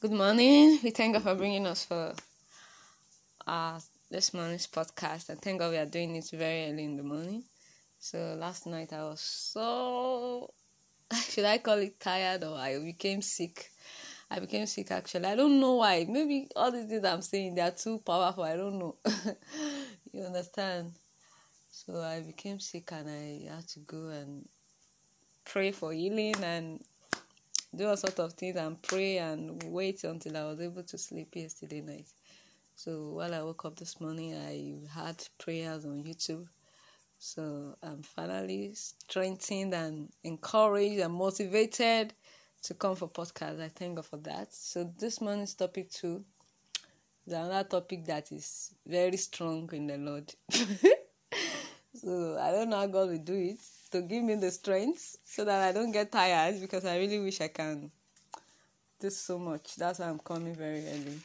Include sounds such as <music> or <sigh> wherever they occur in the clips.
Good morning. We thank God for bringing us for uh, this morning's podcast. And thank God we are doing it very early in the morning. So last night I was so, <laughs> should I call it tired or I became sick? I became sick actually. I don't know why. Maybe all the things I'm saying they are too powerful. I don't know. <laughs> you understand? So I became sick and I had to go and pray for healing and do all sorts of things and pray and wait until I was able to sleep yesterday night. So while I woke up this morning, I had prayers on YouTube. So I'm finally strengthened and encouraged and motivated to come for podcast. I thank God for that. So this morning's topic too is another topic that is very strong in the Lord. <laughs> so I don't know how God will do it to give me the strength so that I don't get tired because I really wish I can do so much. That's why I'm coming very early.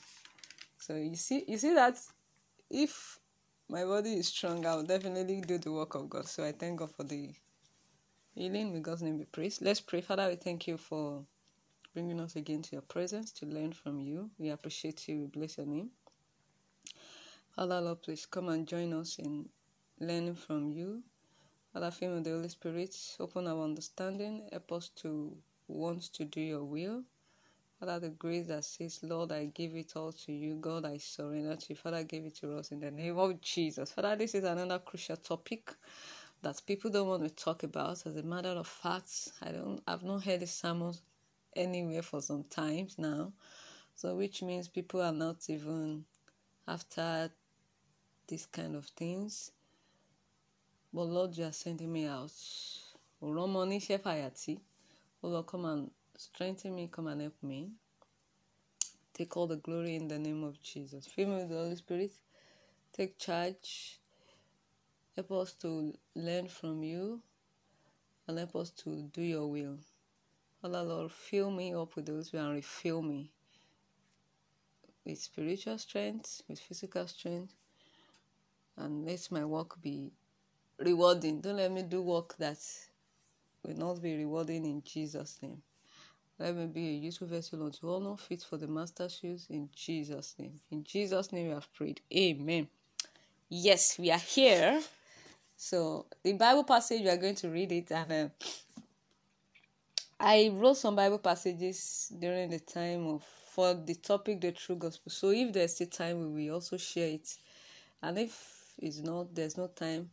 So you see you see that if my body is strong, I will definitely do the work of God. So I thank God for the healing. May God's name be praised. Let's pray. Father, we thank you for bringing us again to your presence to learn from you. We appreciate you. We bless your name. Father, Lord, please come and join us in learning from you Father, fill with the Holy Spirit, open our understanding, help us to want to do your will. Father, the grace that says, Lord, I give it all to you. God, I surrender to you. Father, give it to us in the name of Jesus. Father, this is another crucial topic that people don't want to talk about. As a matter of fact, I don't I've not heard the sermons anywhere for some times now. So which means people are not even after these kind of things. But Lord, you are sending me out. Romani Shefayati. Oh Lord, come and strengthen me, come and help me. Take all the glory in the name of Jesus. Fill me with the Holy Spirit. Take charge. Help us to learn from you and help us to do your will. Father Lord, fill me up with Holy Spirit and refill me with spiritual strength, with physical strength, and let my work be rewarding. Don't let me do work that will not be rewarding in Jesus' name. Let me be a useful vessel unto honor, fit for the master's use in Jesus' name. In Jesus' name we have prayed. Amen. Yes, we are here. So the Bible passage we are going to read it, and uh, I wrote some Bible passages during the time of for the topic the true gospel. So if there's still time, we will also share it. And if it's not, there's no time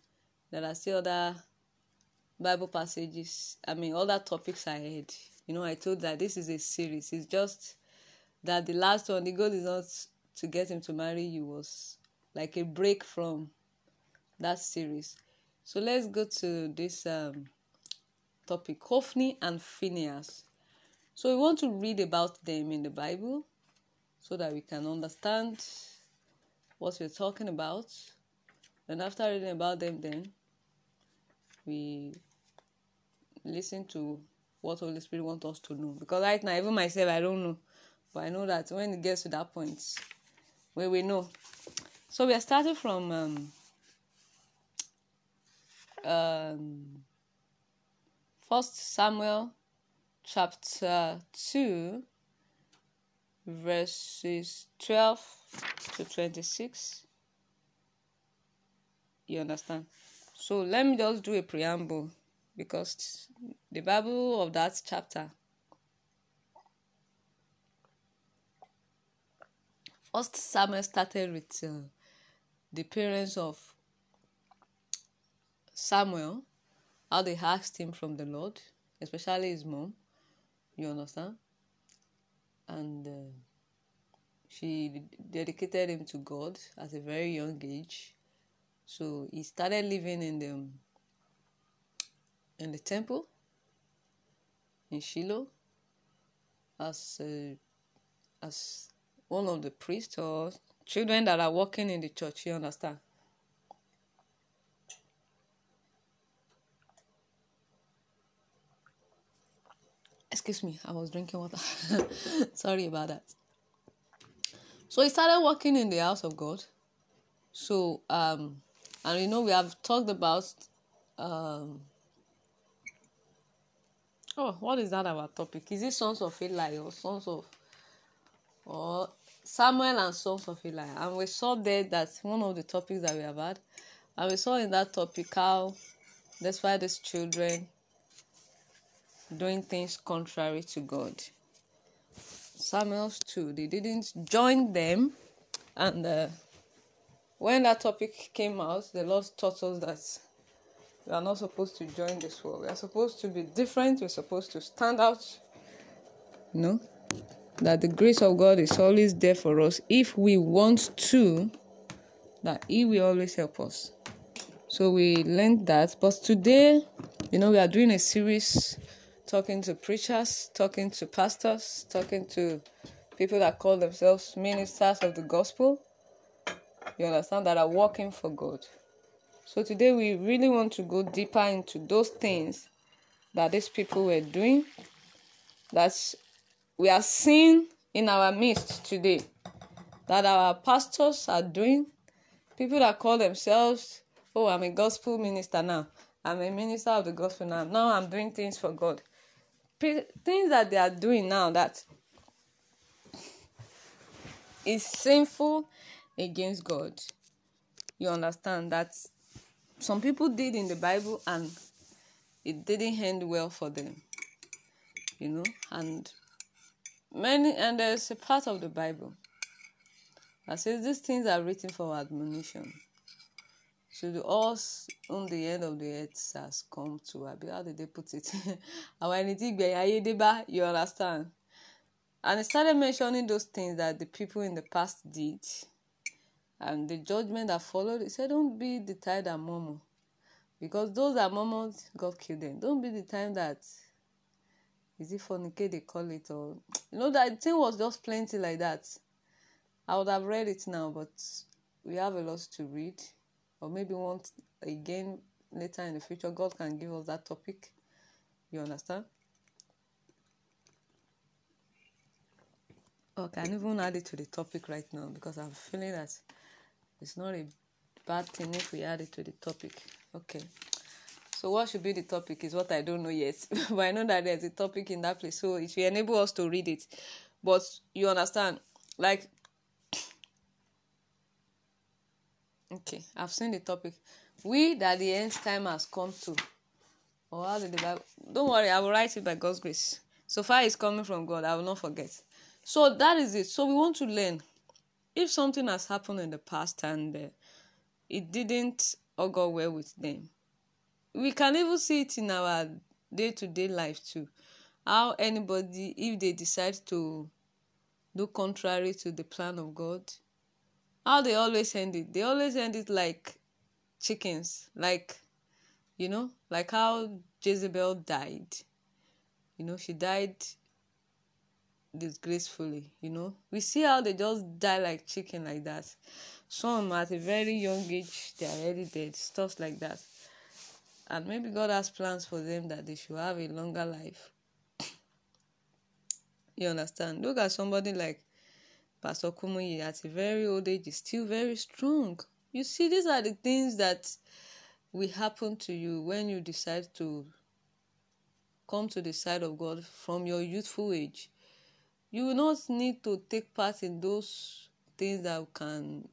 there are still other Bible passages, I mean, other topics ahead. You know, I told that this is a series. It's just that the last one, the goal is not to get him to marry you, was like a break from that series. So let's go to this um, topic Hophni and Phineas. So we want to read about them in the Bible so that we can understand what we're talking about. And after reading about them, then we listen to what the Holy Spirit wants us to know. Because right now, even myself, I don't know. But I know that when it gets to that point, where we know. So we are starting from um, um, First Samuel chapter 2, verses 12 to 26. You understand? So let me just do a preamble because the Bible of that chapter. First Samuel started with uh, the parents of Samuel, how they asked him from the Lord, especially his mom. You understand? And uh, she dedicated him to God at a very young age so he started living in the in the temple in Shiloh as as one of the priests or children that are working in the church. You understand? Excuse me, I was drinking water. <laughs> Sorry about that. So he started working in the house of God. So um and you know, we have talked about. Um, oh, what is that our topic? Is it sons of Eli or sons of or Samuel and Sons of Eli. And we saw there that one of the topics that we have had, and we saw in that topic how that's why these children doing things contrary to God. Samuel's too, they didn't join them, and uh, when that topic came out, the Lord taught us that we are not supposed to join this world. We are supposed to be different. We're supposed to stand out. Know, that the grace of God is always there for us if we want to, that He will always help us. So we learned that. But today, you know, we are doing a series talking to preachers, talking to pastors, talking to people that call themselves ministers of the gospel. You understand that are working for God. So today we really want to go deeper into those things that these people were doing that we are seeing in our midst today that our pastors are doing. People that call themselves, oh, I'm a gospel minister now. I'm a minister of the gospel now. Now I'm doing things for God. things that they are doing now that is sinful against God. You understand that some people did in the Bible and it didn't end well for them. You know, and many and there's a part of the Bible that says these things are written for admonition. So the us on the end of the earth has come to abi how did they put it? <laughs> You understand? And it started mentioning those things that the people in the past did and the judgment that followed, he said, Don't be the tide that murmur. Because those are murmurs, God killed them. Don't be the time that is it fornicate they call it or you know that thing was just plenty like that. I would have read it now, but we have a lot to read. Or maybe want again later in the future, God can give us that topic. You understand? Okay, I can even add it to the topic right now because I'm feeling that it's not a bad thing if we add it to the topic. Okay. So what should be the topic is what I don't know yet. <laughs> but I know that there's a topic in that place. So it will enable us to read it. But you understand, like <coughs> Okay, I've seen the topic. We that the end time has come to. Or how did the Bible don't worry, I will write it by God's grace. So far it's coming from God, I will not forget. So that is it. So we want to learn if something has happened in the past and uh, it didn't all go well with them we can even see it in our day-to-day life too. How anybody if they decide to do contrary to the plan of god how they always end it. They always end it like chickens like you know like how jezebel died. You know she died disgracefully you know? We see how they just die like chicken like that. Some at a very young age they are already dead stuff like that. And maybe god has plans for them that they should have a longer life. <coughs> You understand? Look at somebody like pastor kumuyi at a very old age is still very strong. You see these are the things that will happen to you when you decide to come to the side of god from your youthful age you will not need to take part in those things that can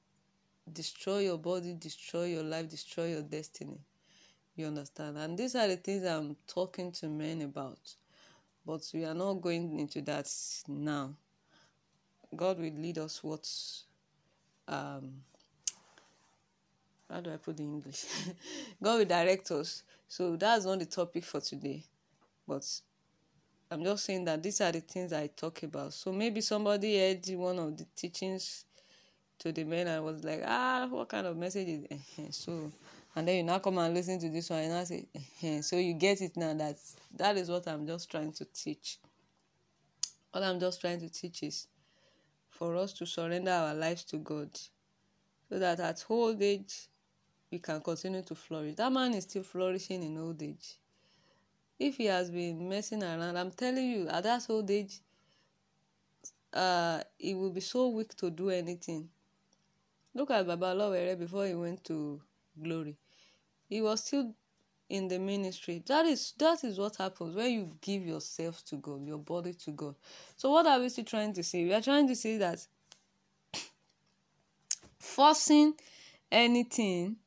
destroy your body, destroy your life, destroy your destiny. You understand? And these are the things I'm talking to men about. But we are not going into that now. God will lead us what um how do I put the English? <laughs> God will direct us. So that's not the topic for today. But I'm just saying that these are the things I talk about. So maybe somebody heard one of the teachings to the men and was like, ah, what kind of message is it? so and then you now come and listen to this one and I say, so you get it now that that is what I'm just trying to teach. All I'm just trying to teach is for us to surrender our lives to God so that at old age we can continue to flourish. That man is still flourishing in old age if he has been messing around i'm telling you at that old age uh he will be so weak to do anything look at baba lawere before he went to glory he was still in the ministry. That is that is what happens when you give yourself to God, your body to God. So what are we still trying to say? We are trying to say that <coughs> forcing anything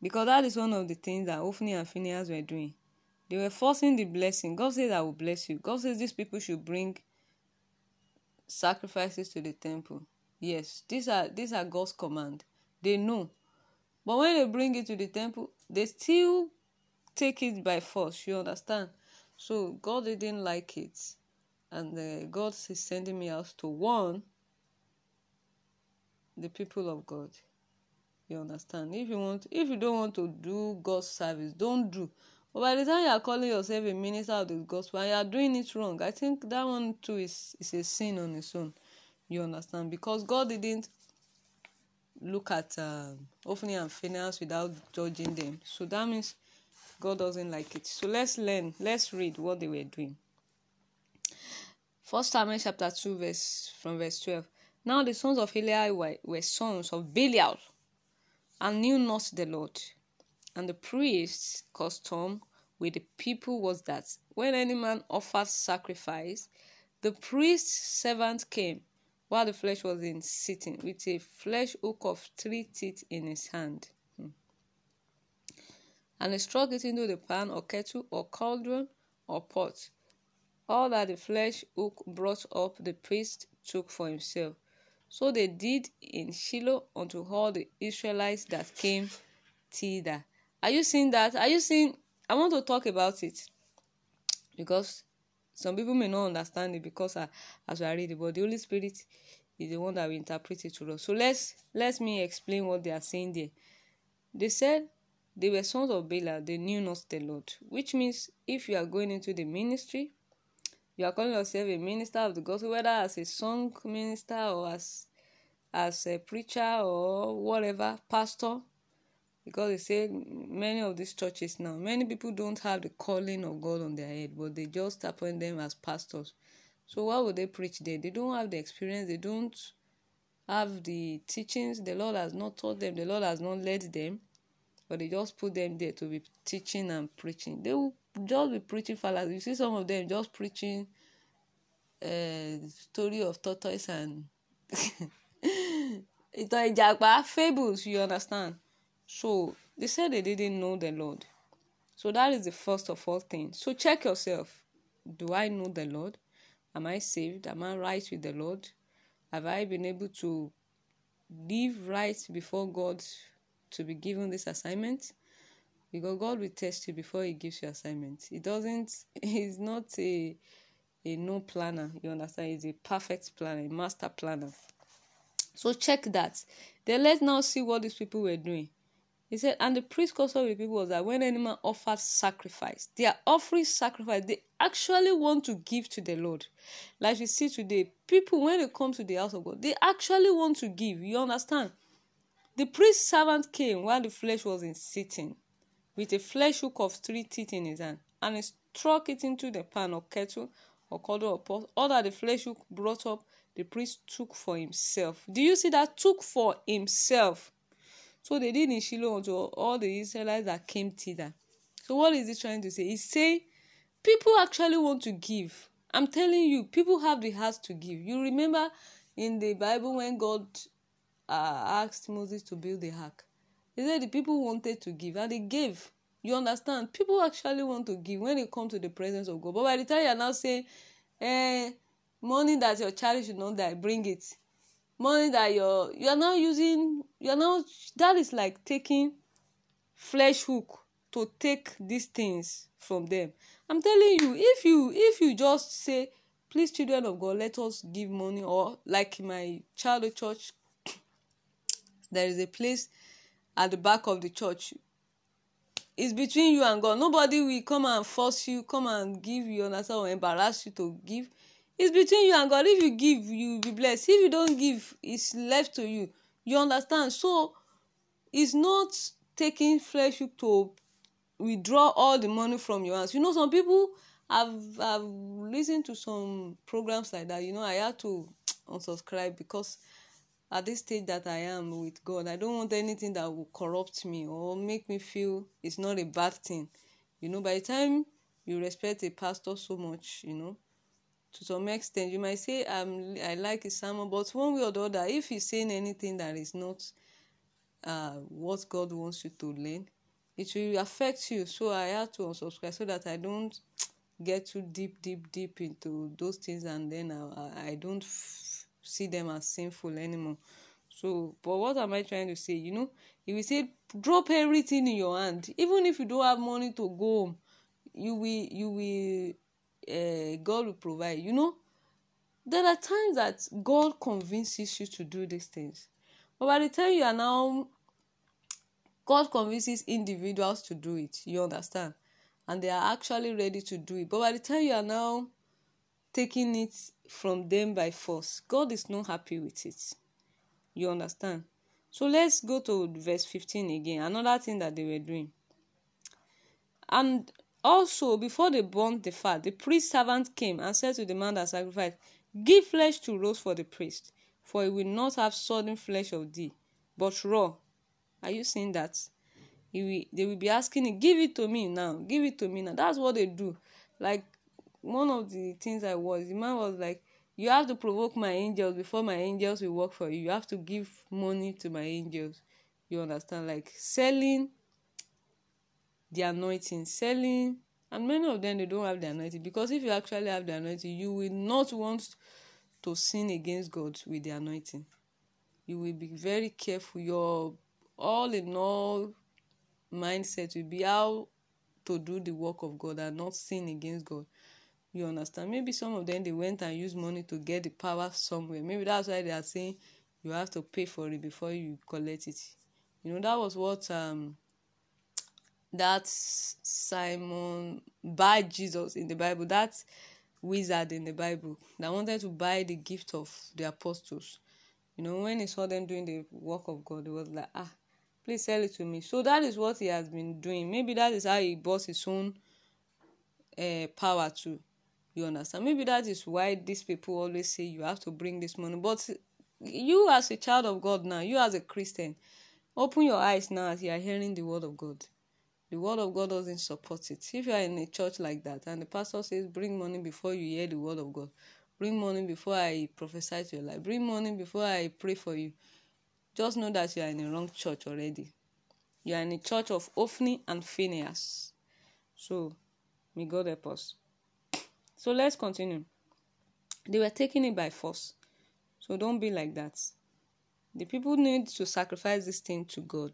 because that is one of the things that Ophni and Phineas were doing. They were forcing the blessing. God says, I will bless you. God says these people should bring sacrifices to the temple. Yes, these are these are God's command. They know. But when they bring it to the temple, they still take it by force. You understand? So God didn't like it. And uh, God is sending me out to warn the people of God. You understand? If you want, if you don't want to do God's service, don't do. But by the time you are calling yourself a minister of the gospel and you are doing it wrong, I think that one too is, is a sin on its own. You understand? Because God didn't look at um, Ophni and Phineas without judging them. So that means God doesn't like it. So let's learn, let's read what they were doing. First Samuel chapter 2, verse from verse 12. Now the sons of Eli were, were sons of Belial and knew not the Lord. And the priest's custom with the people was that when any man offered sacrifice, the priest's servant came while the flesh was in sitting with a flesh hook of three teeth in his hand. Hmm. And he struck it into the pan or kettle or cauldron or pot. All that the flesh hook brought up, the priest took for himself. So they did in Shiloh unto all the Israelites that came thither. Are you seeing that? Are you seeing? I want to talk about it because some people may not understand it because I, as I read it, but the Holy Spirit is the one that will interpret it to us. So let's let me explain what they are saying there. They said they were sons of Bela, they knew not the Lord, which means if you are going into the ministry, you are calling yourself a minister of the gospel, whether as a song minister or as as a preacher or whatever, pastor. Because they say many of these churches now, many people don't have the calling of God on their head, but they just appoint them as pastors. So why would they preach there? They don't have the experience, they don't have the teachings. The Lord has not taught them, the Lord has not led them, but they just put them there to be teaching and preaching. They will just be preaching fallacy. You see some of them just preaching uh, story of tortoise and <laughs> ìtàn ìjàpá fables you understand so they said they didn't know the lord so that is the first of all things so check yourself do i know the lord am i saved am i right with the lord have i been able to live right before god to be given this assignment because God will test you before He gives you assignment. He doesn't. <laughs> He's not a a no planner. You understand? He's a perfect planner, a master planner. So check that. Then let's now see what these people were doing. He said, and the priest custom of the people was that when any man offers sacrifice, they are offering sacrifice. They actually want to give to the Lord. Like you see today, people when they come to the house of God, they actually want to give. You understand? The priest servant came while the flesh was in sitting with a flesh hook of three teeth in his hand, and he struck it into the pan or kettle or cauldron or pot. All that the flesh hook brought up, the priest took for himself. Do you see that? Took for himself. So they did in Shiloh unto all the Israelites that came thither. So what is he trying to say? He's saying people actually want to give. I'm telling you, people have the heart to give. You remember in the Bible when God uh, asked Moses to build the ark, he said the people wanted to give and they gave. You understand? People actually want to give when they come to the presence of God. But by the time you are now saying, eh, money that your child should not die, bring it. Money that you're you are now using, you are now that is like taking flesh hook to take these things from them. I'm telling you, if you if you just say, please, children of God, let us give money, or like my childhood church, <coughs> there is a place at the back of the church. It's between you and god. Nobody will come and force you come and give you understand or embarrass you to give it's between you and god. If you give you be blessed. If you don't give it's left to you. You understand? So it's not taking flesh to withdraw all the money from your hands. You know some people have have listened to some programs like that. You know i had to unsubscribe because at this stage that I am with God, I don't want anything that will corrupt me or make me feel it's not a bad thing. You know, by the time you respect a pastor so much, you know, to some extent, you might say, um, I like sermon, but one way or the other, if he's saying anything that is not uh, what God wants you to learn, it will affect you. So I have to unsubscribe so that I don't get too deep, deep, deep into those things, and then I, I don't f- see them as sinful anymore. So, but what am I trying to say? You know, if we say drop everything in your hand, even if you don't have money to go home, you will, you will, uh, God will provide. You know, there are times that God convinces you to do these things, but by the time you are now, God convinces individuals to do it. You understand? and they are actually ready to do it. But by the time you are now taking it from them by force, God is not happy with it. You understand? So let's go to verse 15 again. Another thing that they were doing. And also, before they burned the fat, the priest servant came and said to the man that sacrificed, Give flesh to roast for the priest, for he will not have sodden flesh of thee, but raw. Are you seeing that? he will they will be asking him give it to me now give it to me now. That's what they do. Like one of the things i was the man was like you have to provoke my angels before my angels will work for you. You have to give money to my angels. You understand? Like selling the anointing selling and many of them they don't have the anointing because if you actually have the anointing you will not want to sin against god with the anointing you will be very careful your all in all mindset will be how to do the work of God and not sin against God. You understand? Maybe some of them they went and used money to get the power somewhere. Maybe that's why they are saying you have to pay for it before you collect it. You know, that was what um that Simon by Jesus in the Bible, that wizard in the Bible that wanted to buy the gift of the apostles. You know, when he saw them doing the work of God, he was like, ah, please sell it to me. So that is what he has been doing. Maybe that is how he bought his own uh, power too you understand? Maybe that is why these people always say you have to bring this money. But you as a child of god now you as a christian open your eyes now as you are hearing the word of god the word of god doesn't support it if you are in a church like that and the pastor says bring money before you hear the word of god bring money before i prophesy to your life bring money before i pray for you just know that you are in the wrong church already. You are in a church of Ophni and Phineas. So, may God help us. So, let's continue. They were taking it by force. So, don't be like that. The people need to sacrifice this thing to God.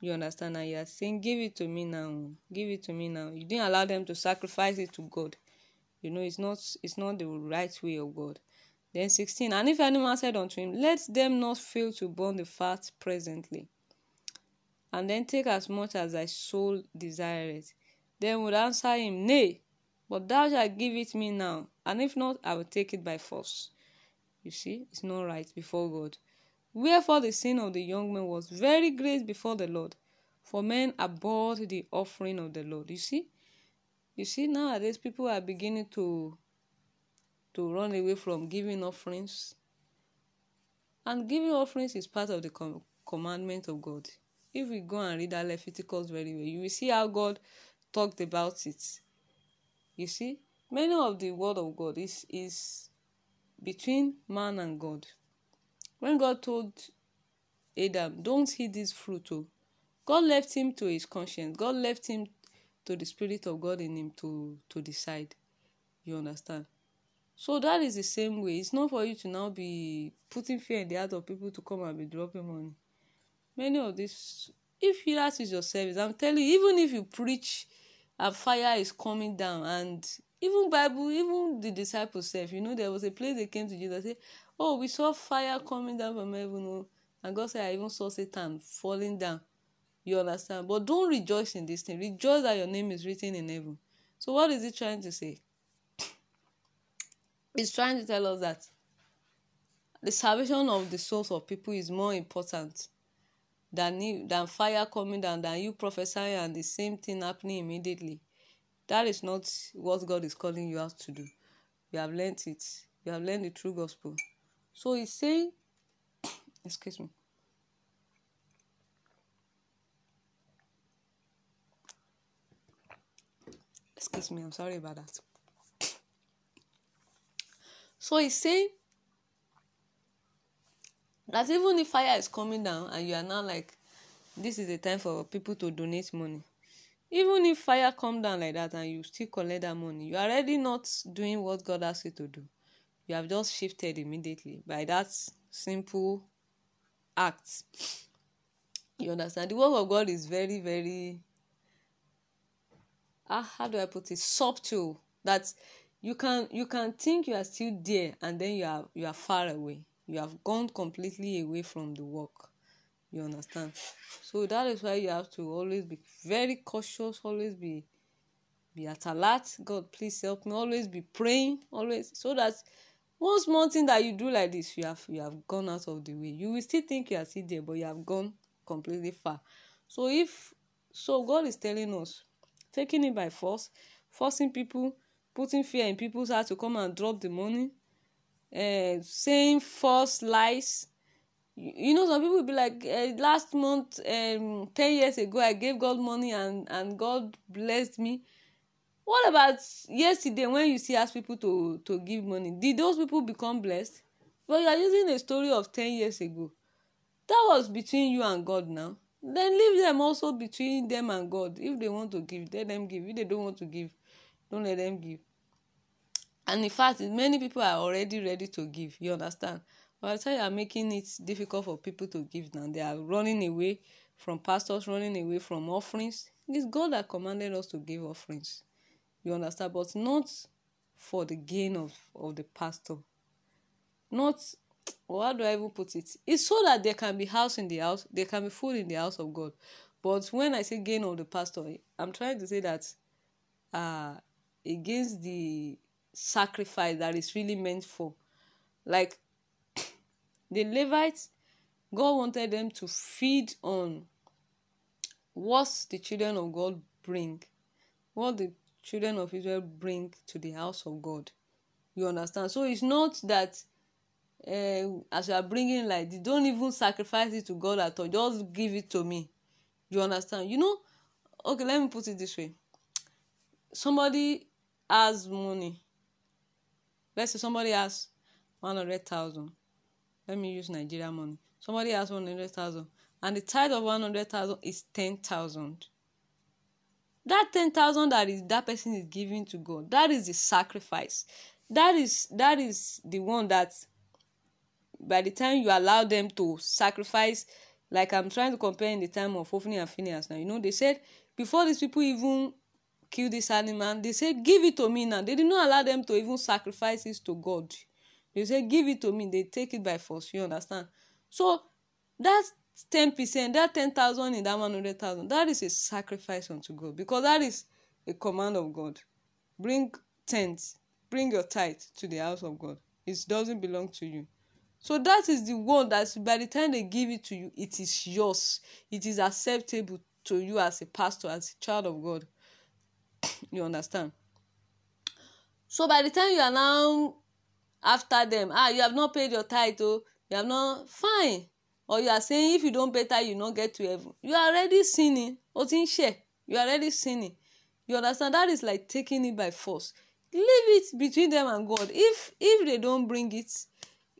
You understand? And you are saying, Give it to me now. Give it to me now. You didn't allow them to sacrifice it to God. You know, it's not it's not the right way of God. Then 16, and if any man said unto him, Let them not fail to burn the fat presently, and then take as much as thy soul desireth, then would answer him, Nay, but thou shalt give it me now, and if not, I will take it by force. You see, it's not right before God. Wherefore the sin of the young man was very great before the Lord, for men abhorred the offering of the Lord. You see, you see nowadays people are beginning to to run away from giving offerings. And giving offerings is part of the com- commandment of God. If we go and read that Leviticus very well, you will see how God talked about it. You see, many of the word of God is is between man and God. When God told Adam, "Don't eat this fruit," oh, God left him to his conscience. God left him to the spirit of God in him to to decide. You understand? So that is the same way. It's not for you to now be putting fear in the heart of people to come and be dropping money. Many of this, if that is your service, I'm telling you, even if you preach and fire is coming down, and even Bible, even the disciples said, you know, there was a place they came to Jesus say, "Oh, we saw fire coming down from heaven," oh. and God said, "I even saw Satan falling down." You understand? But don't rejoice in this thing. Rejoice that your name is written in heaven. So what is he trying to say? <sniffs> He's trying to tell us that the salvation of the souls of people is more important than than fire coming down than you prophesying and the same thing happening immediately. That is not what God is calling you out to do. You have learned it. You have learned the true gospel. So he's saying <coughs> Excuse me. Excuse me, I'm sorry about that. <coughs> So he's saying that even if fire is coming down and you are now like, this is the time for people to donate money. Even if fire come down like that and you still collect that money, you are already not doing what God asked you to do. You have just shifted immediately by that simple act. You understand? The word of God is very, very ah, how do I put it? Subtle. That you can you can think you are still there and then you are you are far away. You have gone completely away from the work. You understand? So that is why you have to always be very cautious, always be be at alert. God, please help me. Always be praying, always so that one small thing that you do like this, you have you have gone out of the way. You will still think you are still there, but you have gone completely far. So if so, God is telling us, taking it by force, forcing people, putting fear in people's heart to come and drop the money, uh, saying false lies, you know some people be like uh, last month um, 10 years ago i gave god money and and god blessed me what about yesterday when you see ask people to to give money? Did those people become blessed? But you are using a story of 10 years ago. That was between you and god now. Then leave them also between them and god. If they want to give let them give. If they don't want to give don't let them give. And in fact many people are already ready to give. You understand? By the time you are making it difficult for people to give now. They are running away from pastors running away from offerings. It's god that commanded us to give offerings you understand? But not for the gain of of the pastor. Not or how do i even put it? It's so that there can be house in the house there can be food in the house of god. But when i say gain of the pastor i'm trying to say that uh against the sacrifice that is really meant for. Like <coughs> the Levites, God wanted them to feed on what the children of God bring, what the children of Israel bring to the house of God. You understand? So it's not that uh, as you are bringing like, you don't even sacrifice it to God at all. Just give it to me. You understand? You know, okay, let me put it this way. Somebody has money. Let's say somebody has 100,000 let me use Nigeria money. Somebody has 100,000 and the tithe of 100,000 is 10,000. That 10,000 that is that person is giving to God, that is the sacrifice. That is that is the one that by the time you allow them to sacrifice, like I'm trying to compare in the time of Hophni and Phineas now, you know, they said before these people even kill this animal, they said, Give it to me now. They did not allow them to even sacrifice it to God. They say, give it to me. They take it by force. You understand? So that's ten percent. That ten thousand in that one hundred thousand. That is a sacrifice unto God because that is a command of God. Bring tents. Bring your tithe to the house of God. It doesn't belong to you. So that is the one that by the time they give it to you, it is yours. It is acceptable to you as a pastor, as a child of God. <coughs> you understand? So by the time you are now after them ah you have not paid your tithe o you have not fine or you are saying if you don pay tithe you no get to heaven. You are already sinning. O ti ń ṣe you are already sinning. You understand? That is like taking it by force. Leave it between them and God. If if they don bring it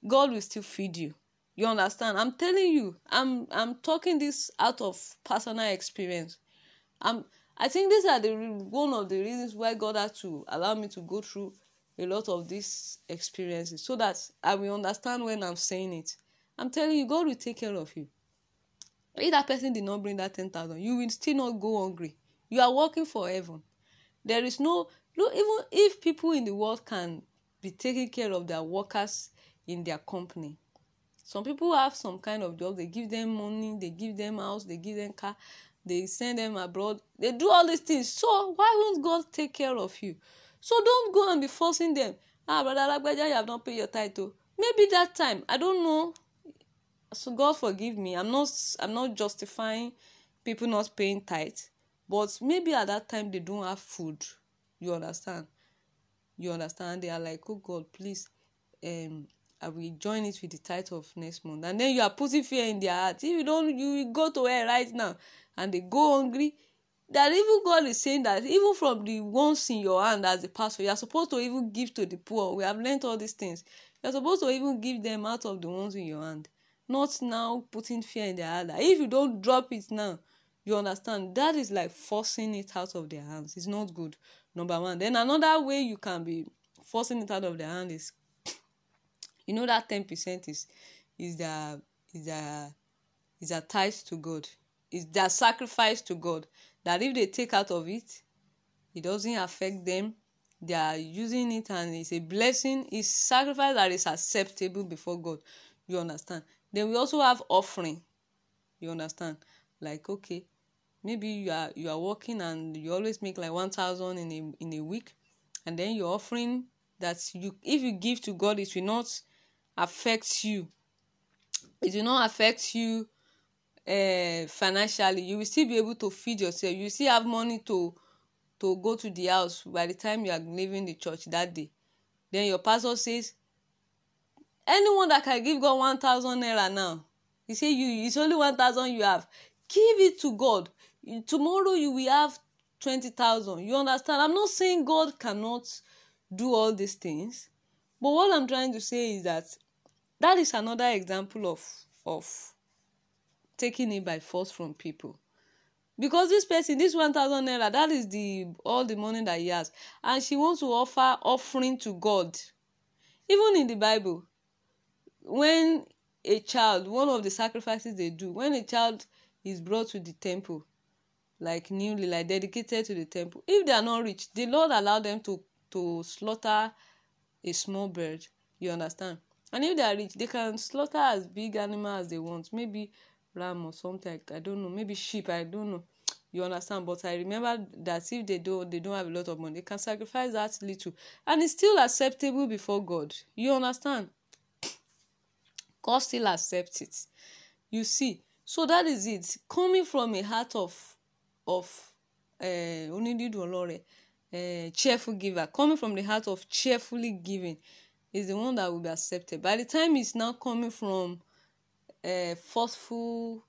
God will still feed you. You understand? I'm telling you. I'm i'm talking this out of personal experience. I'm i think these are the one of the reasons why god had to allow me to go through a lot of these experiences so that I will understand when I'm saying it. I'm telling you, God will take care of you. If that person did not bring that 10,000, you will still not go hungry. You are working for heaven. There is no, no, even if people in the world can be taking care of their workers in their company. Some people have some kind of job, they give them money, they give them house, they give them car, they send them abroad, they do all these things. So why won't God take care of you? So don't go and be forcing them. Ah, brother Lagbaja, you have not paid your title. Maybe that time, I don't know. So God forgive me. I'm not I'm not justifying people not paying tithe. But maybe at that time they don't have food. You understand? You understand? They are like, oh God, please, um, I will join it with the title of next month. And then you are putting fear in their heart. If you don't, you will go to hell right now and they go hungry. That even God is saying that even from the ones in your hand as a pastor, you are supposed to even give to the poor. We have learned all these things. You are supposed to even give them out of the ones in your hand. Not now putting fear in their heart. If you don't drop it now, you understand that is like forcing it out of their hands. It's not good. Number one. Then another way you can be forcing it out of their hand is you know that ten percent is is their is their is their tithe to God. Is their sacrifice to God. That if they take out of it, it doesn't affect them. They are using it and it's a blessing. It's sacrifice that is acceptable before God. You understand? Then we also have offering. You understand? Like okay, maybe you are you are working and you always make like one thousand in a in a week, and then you're offering that you if you give to God, it will not affect you. It will not affect you uh, financially. You will still be able to feed yourself. You still have money to to go to the house by the time you are leaving the church that day. Then your pastor says, anyone that can give God one thousand naira now, he say you it's only one thousand you have. Give it to God. Tomorrow you will have twenty thousand. You understand? I'm not saying God cannot do all these things, but what I'm trying to say is that that is another example of of taking it by force from people because this person this one thousand naira that is the all the money that he has and she wants to offer offering to god even in the bible when a child one of the sacrifices they do when a child is brought to the temple like newly like dedicated to the temple if they are not rich the lord allow them to to slaughter a small bird you understand? And if they are rich they can slaughter as big animal as they want maybe ram or something i don't know maybe sheep i don't know <tsk> you understand? But i remember that if they don't they don't have a lot of money they can sacrifice that little and it's still acceptable before god you understand god still accepts it you see so that is it coming from a heart of of uh, uh, cheerful giver coming from the heart of cheerfully giving is the one that will be accepted. By the time it's now coming from uh, forceful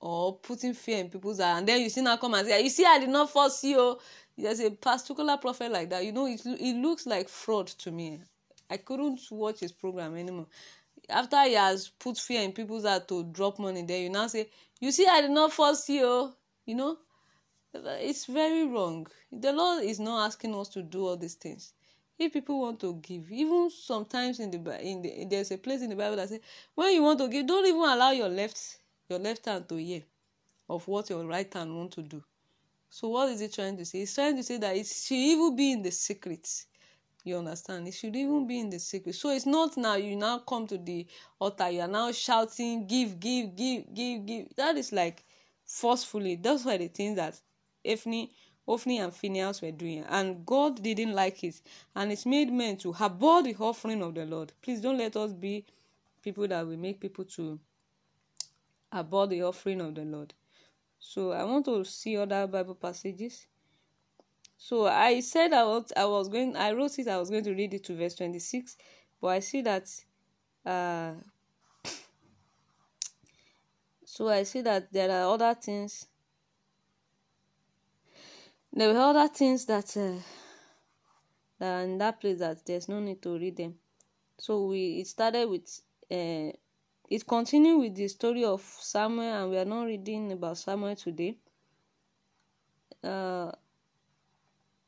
or putting fear in people's eyes, and then you see now come and say, "You see, I did not force you." There's a particular prophet like that. You know, it it looks like fraud to me. I couldn't watch his program anymore. After he has put fear in people's heart to drop money, there you now say, "You see, I did not force you." You know, it's very wrong. The Lord is not asking us to do all these things. If people want to give even sometimes in the in the there's a place in the bible that say when you want to give don't even allow your left your left hand to hear of what your right hand want to do. So what is he trying to say? He's trying to say that it should even be in the secret you understand it should even be in the secret so it's not now you now come to the altar you are now shouting give give give give give that is like forcefully that's why the things that Ephni Ophni and Phineas were doing, and God didn't like it, and it made men to abhor the offering of the Lord. Please don't let us be people that will make people to abhor the offering of the Lord. So I want to see other Bible passages. So I said I was I was going I wrote it I was going to read it to verse 26, but I see that uh so I see that there are other things there were other things that uh, that are in that place that there's no need to read them. So we it started with uh, it continued with the story of Samuel, and we are not reading about Samuel today. Uh,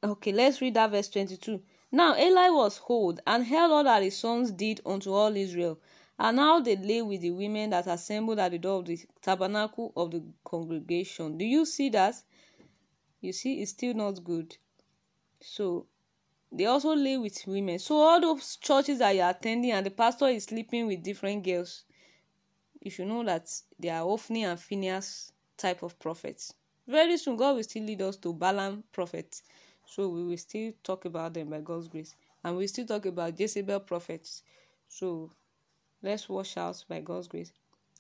okay, let's read that verse 22. Now Eli was old and held all that his sons did unto all Israel, and now they lay with the women that assembled at the door of the tabernacle of the congregation. Do you see that? you see it's still not good so they also lay with women so all those churches that you're attending and the pastor is sleeping with different girls you should know that they are Ophni and Phineas type of prophets very soon god will still lead us to Balaam prophets so we will still talk about them by god's grace and we still talk about jezebel prophets so let's watch out by god's grace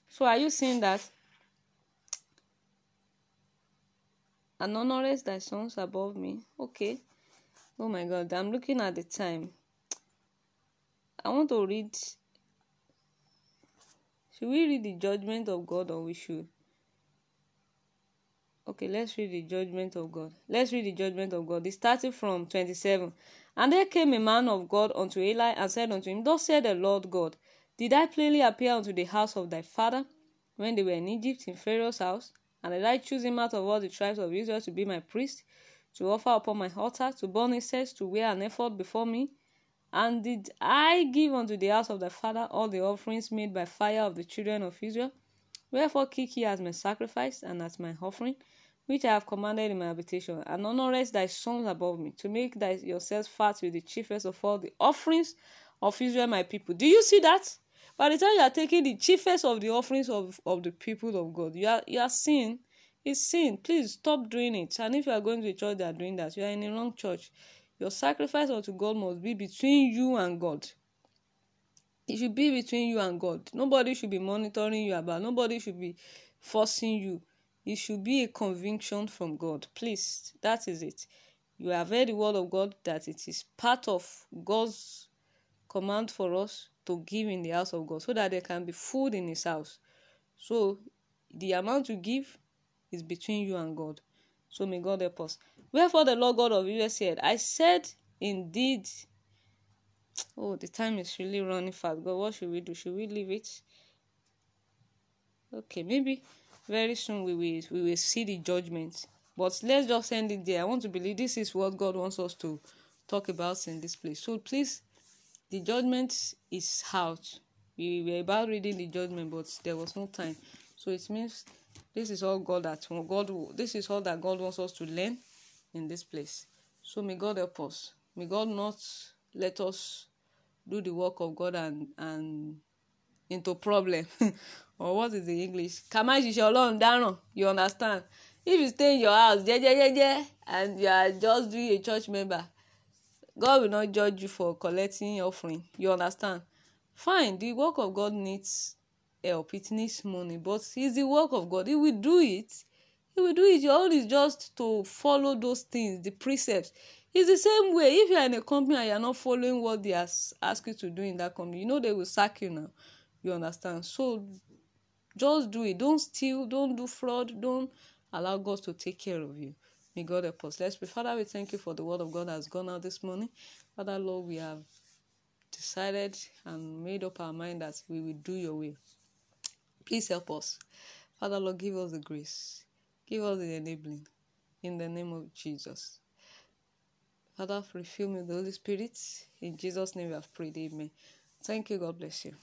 so are you seeing that and honors thy sons above me. Okay. Oh my God, I'm looking at the time. I want to read. Should we read the judgment of God or we should? Okay, let's read the judgment of God. Let's read the judgment of God. It started from 27. And there came a man of God unto Eli and said unto him, Thus said the Lord God, Did I plainly appear unto the house of thy father when they were in Egypt in Pharaoh's house? And did I choose him out of all the tribes of Israel to be my priest, to offer upon my altar, to burn incense, to wear an ephod before me? And did I give unto the house of thy father all the offerings made by fire of the children of Israel? Wherefore kick ye as my sacrifice and as my offering, which I have commanded in my habitation, and honorest thy sons above me, to make thy yourselves fat with the chiefest of all the offerings of Israel my people. Do you see that? By the time you are taking the chiefest of the offerings of, of the people of God, you are you are sin. It's sin. Please stop doing it. And if you are going to a church that are doing that, you are in the wrong church. Your sacrifice unto God must be between you and God. It should be between you and God. Nobody should be monitoring you about. Nobody should be forcing you. It should be a conviction from God. Please, that is it. You have heard the word of God that it is part of God's command for us to give in the house of God so that there can be food in his house. So the amount you give is between you and God. So may God help us. Wherefore the Lord God of Israel said, I said indeed. Oh, the time is really running fast. God, what should we do? Should we leave it? Okay, maybe very soon we will we will see the judgment. But let's just end it there. I want to believe this is what God wants us to talk about in this place. So please, the judgment is out. We were about reading the judgment, but there was no time. So it means this is all God that God this is all that God wants us to learn in this place. So may God help us. May God not let us do the work of God and and into problem <laughs> or what is the English? Kàmá ṣiṣẹ́ Ọlọ́run dáràn. You understand? If you stay in your house jẹ́jẹ́jẹ́jẹ́ and you are just doing a church member, God will not judge you for collecting offering. You understand? Fine, the work of God needs help. It needs money, but it's the work of God. He will do it he will do it your own is just to follow those things the precepts it's the same way if you are in a company and you are not following what they ask, ask you to do in that company you know they will sack you now you understand so just do it don't steal don't do fraud don't allow god to take care of you may god help us let's pray father we thank you for the word of god that has gone out this morning father lord we have decided and made up our mind that we will do your will please help us father lord give us the grace Give us the enabling in the name of Jesus. Father, refill me with the Holy Spirit. In Jesus' name we have prayed. Amen. Thank you. God bless you.